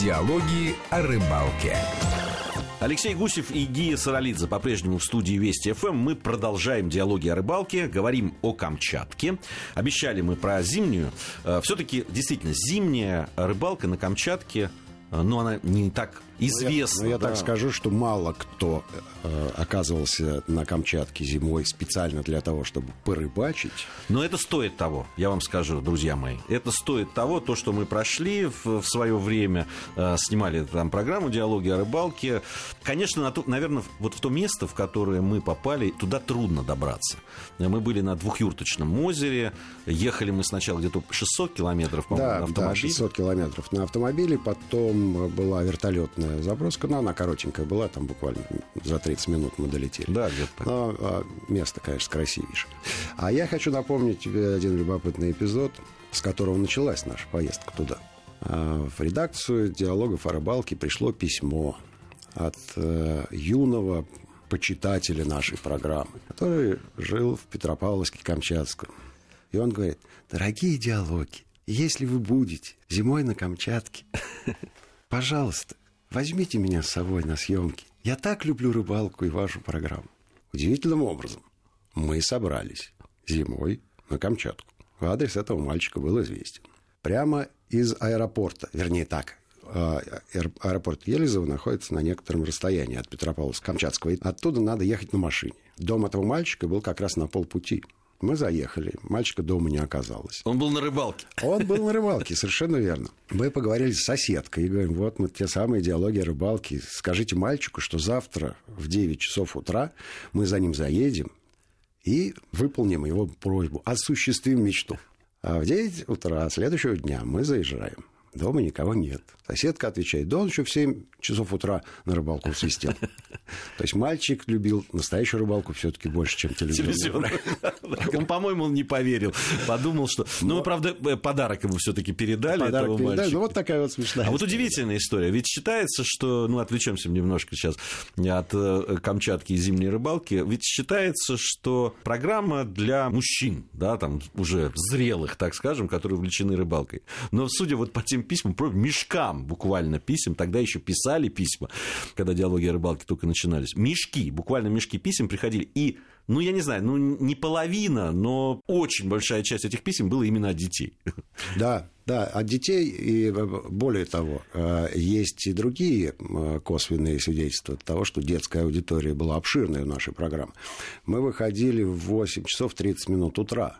Диалоги о рыбалке. Алексей Гусев и Гия Саралидзе по-прежнему в студии Вести ФМ. Мы продолжаем диалоги о рыбалке, говорим о Камчатке. Обещали мы про зимнюю. Э, Все-таки действительно зимняя рыбалка на Камчатке, э, ну, она не так известна. Ну, я, ну, я да. так скажу, что мало кто э, оказывался на Камчатке зимой специально для того, чтобы порыбачить. Но это стоит того, я вам скажу, друзья мои. Это стоит того, то, что мы прошли в, в свое время, э, снимали там программу «Диалоги о рыбалке». Конечно, на ту, наверное, вот в то место, в которое мы попали, туда трудно добраться. Мы были на двухюрточном озере, ехали мы сначала где-то 600 километров, по-моему, Да, на да, автомобиле. 600 километров на автомобиле, потом была вертолетная заброска, но она коротенькая была, там буквально за 30 минут мы долетели. Да, где-то. Но а, место, конечно, красивейшее. А я хочу напомнить тебе один любопытный эпизод, с которого началась наша поездка туда. А, В редакцию диалогов о рыбалке пришло письмо от э, юного почитателя нашей программы, который жил в Петропавловске-Камчатском. И он говорит, дорогие диалоги, если вы будете зимой на Камчатке, пожалуйста, возьмите меня с собой на съемки. Я так люблю рыбалку и вашу программу. Удивительным образом мы собрались зимой на Камчатку. Адрес этого мальчика был известен. Прямо из аэропорта, вернее так, а, аэр- аэропорт Елизово находится на некотором расстоянии от Петропавловска-Камчатского. Оттуда надо ехать на машине. Дом этого мальчика был как раз на полпути. Мы заехали, мальчика дома не оказалось. Он был на рыбалке. Он был на рыбалке, совершенно верно. Мы поговорили с соседкой и говорим, вот мы те самые диалоги о рыбалке. Скажите мальчику, что завтра в 9 часов утра мы за ним заедем и выполним его просьбу, осуществим мечту. А в 9 утра следующего дня мы заезжаем. Дома никого нет. Соседка отвечает, да он еще в 7 часов утра на рыбалку свистел. То есть мальчик любил настоящую рыбалку все-таки больше, чем. Телевизионный. Он, по-моему, он не поверил. Подумал, что... Ну, мы, правда, э, подарок ему все-таки передали, этого мальчика. Ну, вот такая вот смешная А вот удивительная история. Ведь считается, что, ну, отвлечемся немножко сейчас от э, Камчатки и зимней рыбалки. Ведь считается, что программа для мужчин, да, там уже зрелых, так скажем, которые увлечены рыбалкой. Но судя вот по тем письмам, про мешкам буквально писем, тогда еще писали письма, когда диалоги о рыбалке только начинались. Мешки, буквально мешки писем приходили. И ну, я не знаю, ну, не половина, но очень большая часть этих писем была именно от детей. Да, да, от детей, и более того, э, есть и другие э, косвенные свидетельства того, что детская аудитория была обширной у нашей программы. Мы выходили в 8 часов 30 минут утра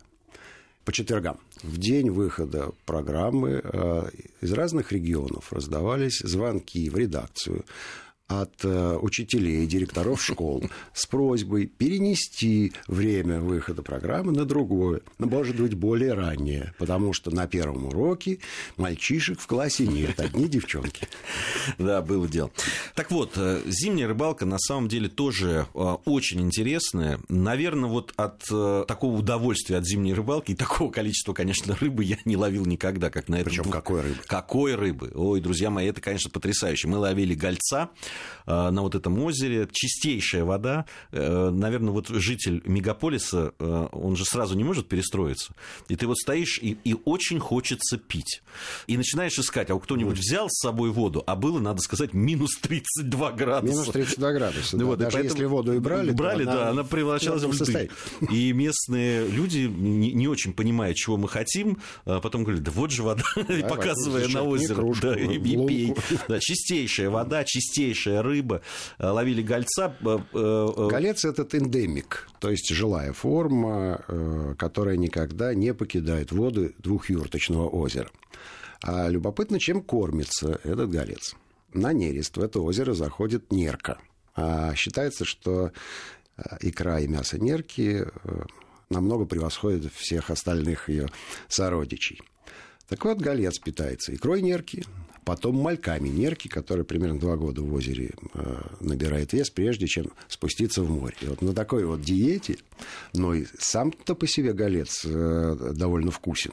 по четвергам. В день выхода программы э, из разных регионов раздавались звонки в редакцию от э, учителей и директоров школ с просьбой перенести время выхода программы на другое, но, может быть, более раннее, потому что на первом уроке мальчишек в классе нет, одни девчонки. Да, было дело. Так вот, э, зимняя рыбалка на самом деле тоже э, очень интересная. Наверное, вот от такого удовольствия от зимней рыбалки и такого количества, конечно, рыбы я не ловил никогда, как на этом. Причем какой рыбы? Какой рыбы? Ой, друзья мои, это, конечно, потрясающе. Мы ловили гольца на вот этом озере, чистейшая вода. Э, Наверное, вот житель мегаполиса, э, он же сразу не может перестроиться. И ты вот стоишь, и, и очень хочется пить. И начинаешь искать, а кто-нибудь взял с собой воду, а было, надо сказать, минус 32 градуса. Минус 32 градуса. Да. вот, Даже поэтому- если воду и брали, то брали, да, она превращалась в льды. И местные люди, не, не очень понимая, чего мы хотим, потом говорят, да вот же вода, и показывая на озеро, кружку, да, и, пей. Да, чистейшая вода, чистейшая рыба. А, Ловили гольца. э, э, Голец – этот эндемик, то есть жилая форма, э, которая никогда не покидает воды двухюрточного озера. А любопытно, чем кормится этот голец. На нерест в это озеро заходит нерка. А считается, что э, икра и мясо нерки э, намного превосходят всех остальных ее сородичей. Так вот, голец питается икрой нерки, потом мальками нерки, которые примерно два года в озере э, набирает вес, прежде чем спуститься в море. И вот на такой вот диете, но и сам-то по себе голец э, довольно вкусен.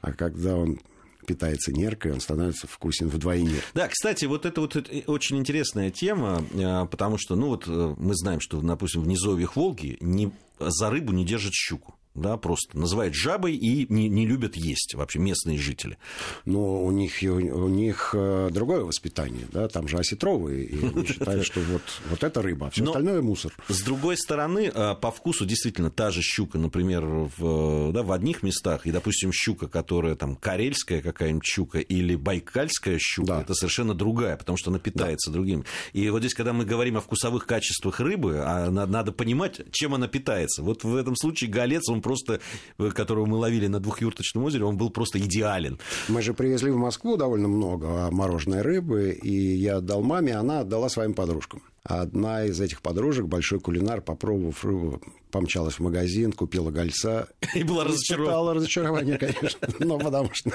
А когда он питается неркой, он становится вкусен вдвойне. Да, кстати, вот это вот э, очень интересная тема, потому что, ну вот мы знаем, что, допустим, в низовьях Волги не, за рыбу не держат щуку. Да, просто называют жабой и не, не любят есть вообще местные жители. Но у них, у них э, другое воспитание, да, там же осетровые, и они считают, что вот, вот это рыба, а все остальное мусор. С другой стороны, э, по вкусу действительно та же щука, например, в, да, в одних местах, и, допустим, щука, которая там карельская какая-нибудь щука или байкальская щука, да. это совершенно другая, потому что она питается да. другим. И вот здесь, когда мы говорим о вкусовых качествах рыбы, а надо понимать, чем она питается. Вот в этом случае голец, он просто, э, которого мы ловили на двухюрточном озере, он был просто идеален. Мы же привезли в Москву довольно много мороженой рыбы, и я отдал маме, она отдала своим подружкам. Одна из этих подружек, большой кулинар, попробовав рыбу, помчалась в магазин, купила гольца. И была разочарована. разочарование, конечно. Но потому что,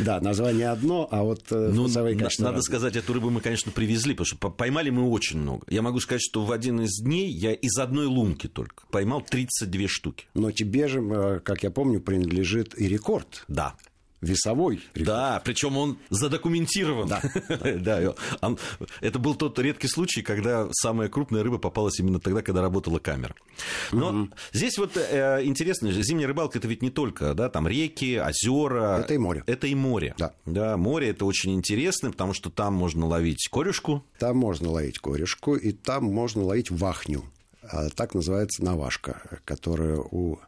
да, название одно, а вот э, ну, вкусовые качества Надо сказать, эту рыбу мы, конечно, привезли, потому что поймали мы очень много. Я могу сказать, что в один из дней я из одной лунки только поймал 32 штуки. Но тебе же, э, как я помню, принадлежит и рекорд. Да весовой рекорд. Да, причем он задокументирован. Да. да, он, это был тот редкий случай, когда самая крупная рыба попалась именно тогда, когда работала камера. Но угу. здесь вот э, интересно, зимняя рыбалка это ведь не только, да, там реки, озера. Это и море. Это и море. Да. Да, море это очень интересно, потому что там можно ловить корешку. Там можно ловить корешку, и там можно ловить вахню. А так называется навашка, которая у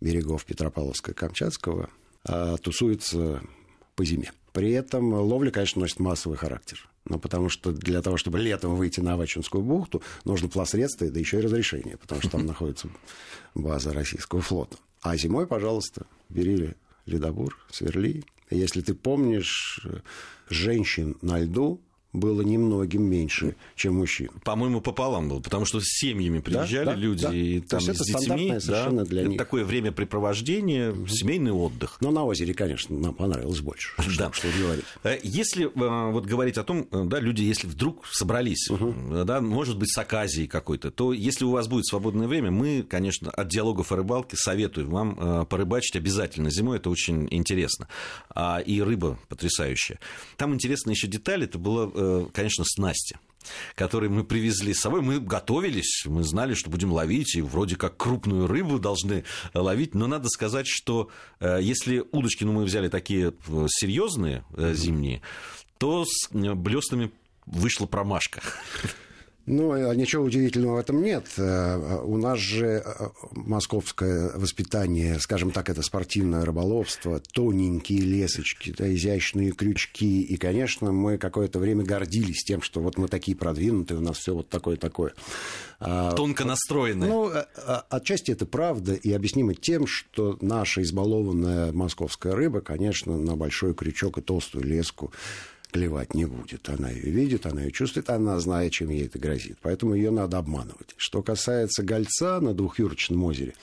берегов Петропавловска-Камчатского а, тусуется по зиме. При этом ловля, конечно, носит массовый характер. Ну, потому что для того, чтобы летом выйти на Авачинскую бухту, нужно пласредство, да еще и разрешение, потому что там находится база российского флота. А зимой, пожалуйста, бери ледобур, сверли. Если ты помнишь женщин на льду, было немногим меньше, чем мужчин. По-моему, пополам было, потому что с семьями приезжали да, да, люди, да. и там То с детьми. совершенно да, для них. Такое времяпрепровождение, угу. семейный отдых. Но на озере, конечно, нам понравилось больше. Да. Что, что говорить. Э, если э, вот говорить о том, э, да, люди, если вдруг собрались, угу. да, может быть, с оказией какой-то, то если у вас будет свободное время, мы, конечно, от диалогов о рыбалке советуем вам порыбачить обязательно зимой, это очень интересно. А, и рыба потрясающая. Там интересная еще деталь, это было конечно, снасти которые мы привезли с собой. Мы готовились, мы знали, что будем ловить, и вроде как крупную рыбу должны ловить. Но надо сказать, что э, если удочки, ну, мы взяли такие э, серьезные зимние, то с блестами вышла промашка. Ну, а ничего удивительного в этом нет. Э, у нас же э, московское воспитание, скажем так, это спортивное рыболовство, тоненькие лесочки, да, изящные крючки. И, конечно, мы какое-то время гордились тем, что вот мы такие продвинутые, у нас все вот такое-такое. А, Тонко настроенные. Ну, а, отчасти это правда, и объяснимо тем, что наша избалованная московская рыба, конечно, на большой крючок и толстую леску клевать не будет. Она ее видит, она ее чувствует, она знает, чем ей это грозит. Поэтому ее надо обманывать. Что касается гольца на двухюрочном озере,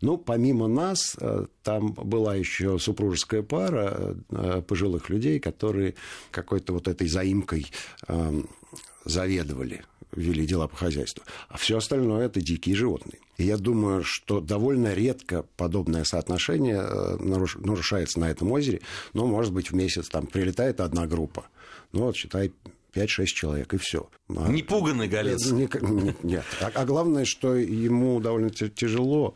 ну, помимо нас, э, там была еще супружеская пара э, пожилых людей, которые какой-то вот этой заимкой эм, заведовали вели дела по хозяйству. А все остальное это дикие животные. И я думаю, что довольно редко подобное соотношение э, нарушается на этом озере. Но, может быть, в месяц там прилетает одна группа. Ну, вот, считай, 5-6 человек, и все. А Непуганный голец. Нет. нет. А, а главное, что ему довольно тяжело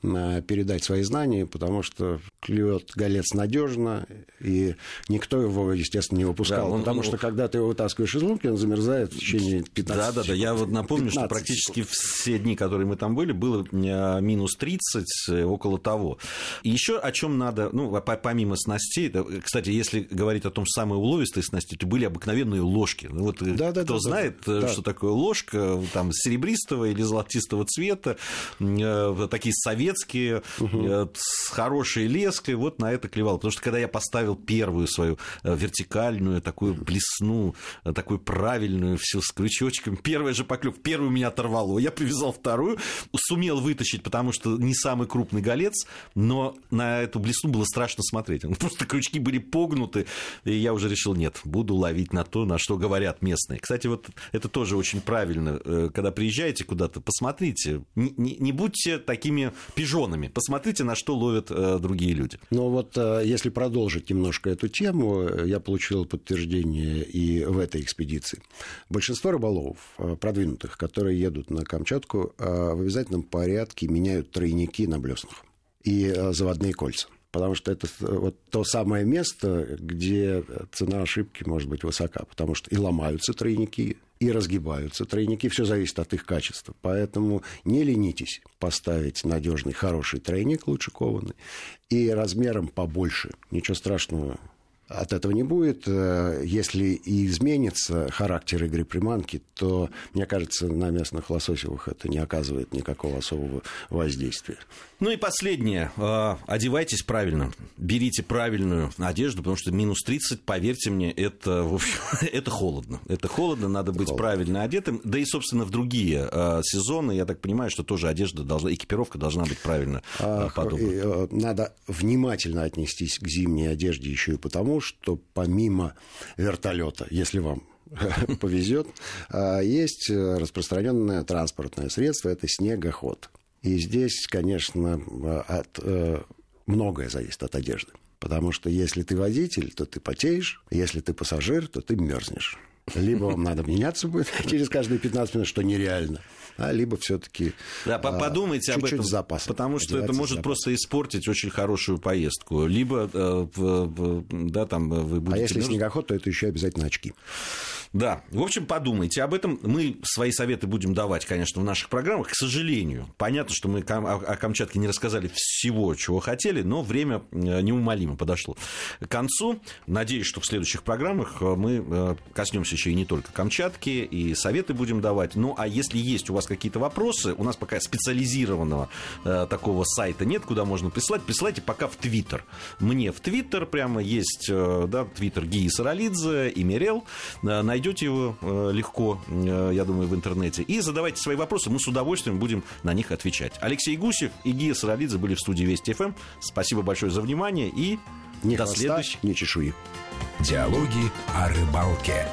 передать свои знания, потому что клюет голец надежно, и никто его, естественно, не выпускал. Да, он, потому он, что когда ты его вытаскиваешь из лунки, он замерзает в течение 15 Да, да, да. Я вот напомню, что практически секунд. все дни, которые мы там были, было минус 30, э, около того. И еще о чем надо, ну, помимо снастей, кстати, если говорить о том, что самые уловистые снасти, то были обыкновенные ложки. Ну, вот да, да, кто да, знает, э, да. что такое ложка, там, серебристого или золотистого цвета, э, такие советские советские, угу. с хорошей леской, вот на это клевал. Потому что когда я поставил первую свою э, вертикальную, такую блесну, э, такую правильную, всю с крючочком, первая же поклев, первую меня оторвало. Я привязал вторую, сумел вытащить, потому что не самый крупный голец, но на эту блесну было страшно смотреть. Просто крючки были погнуты, и я уже решил, нет, буду ловить на то, на что говорят местные. Кстати, вот это тоже очень правильно. Когда приезжаете куда-то, посмотрите, не, не, не будьте такими пижонами. Посмотрите, на что ловят э, другие люди. Но вот э, если продолжить немножко эту тему, э, я получил подтверждение и в этой экспедиции. Большинство рыболовов, э, продвинутых, которые едут на Камчатку, э, в обязательном порядке меняют тройники на блеснах. и заводные кольца потому что это вот то самое место, где цена ошибки может быть высока, потому что и ломаются тройники, и разгибаются тройники, все зависит от их качества. Поэтому не ленитесь поставить надежный, хороший тройник, лучше кованый, и размером побольше. Ничего страшного от этого не будет. Э, если и изменится характер игры приманки, то, мне кажется, на местных лососевых это не оказывает никакого особого воздействия. Ну и последнее. Э, одевайтесь правильно. Берите правильную одежду, потому что минус 30, поверьте мне, это, в общем, это холодно. Это холодно, надо быть холодно. правильно одетым. Да и, собственно, в другие э, сезоны, я так понимаю, что тоже одежда должна, экипировка должна быть правильно подобрана. Надо внимательно отнестись к зимней одежде еще и потому, что помимо вертолета, если вам повезет, а, есть распространенное транспортное средство, это снегоход. И здесь, конечно, от, э, многое зависит от одежды. Потому что если ты водитель, то ты потеешь, если ты пассажир, то ты мерзнешь. Либо вам надо меняться будет через каждые 15 минут, что нереально а, либо все-таки да, а, подумайте об этом, запас, потому что это может просто испортить очень хорошую поездку. Либо э, да, там вы будете... А если снегоход, то это еще обязательно очки. Да, в общем, подумайте об этом. Мы свои советы будем давать, конечно, в наших программах. К сожалению, понятно, что мы о Камчатке не рассказали всего, чего хотели, но время э, неумолимо подошло к концу. Надеюсь, что в следующих программах э, мы коснемся еще и не только Камчатки, и советы будем давать. Ну, а если есть у вас какие-то вопросы, у нас пока специализированного э, такого сайта нет, куда можно присылать, присылайте пока в Твиттер. Мне в Твиттер прямо есть, э, да, Твиттер Гии Саралидзе и Мирел. Э, найдете его э, легко, э, я думаю, в интернете. И задавайте свои вопросы, мы с удовольствием будем на них отвечать. Алексей Гусев и Гия Саралидзе были в студии Вести ФМ. Спасибо большое за внимание и ни до хвоста, следующих. ни чешуи. Диалоги о рыбалке.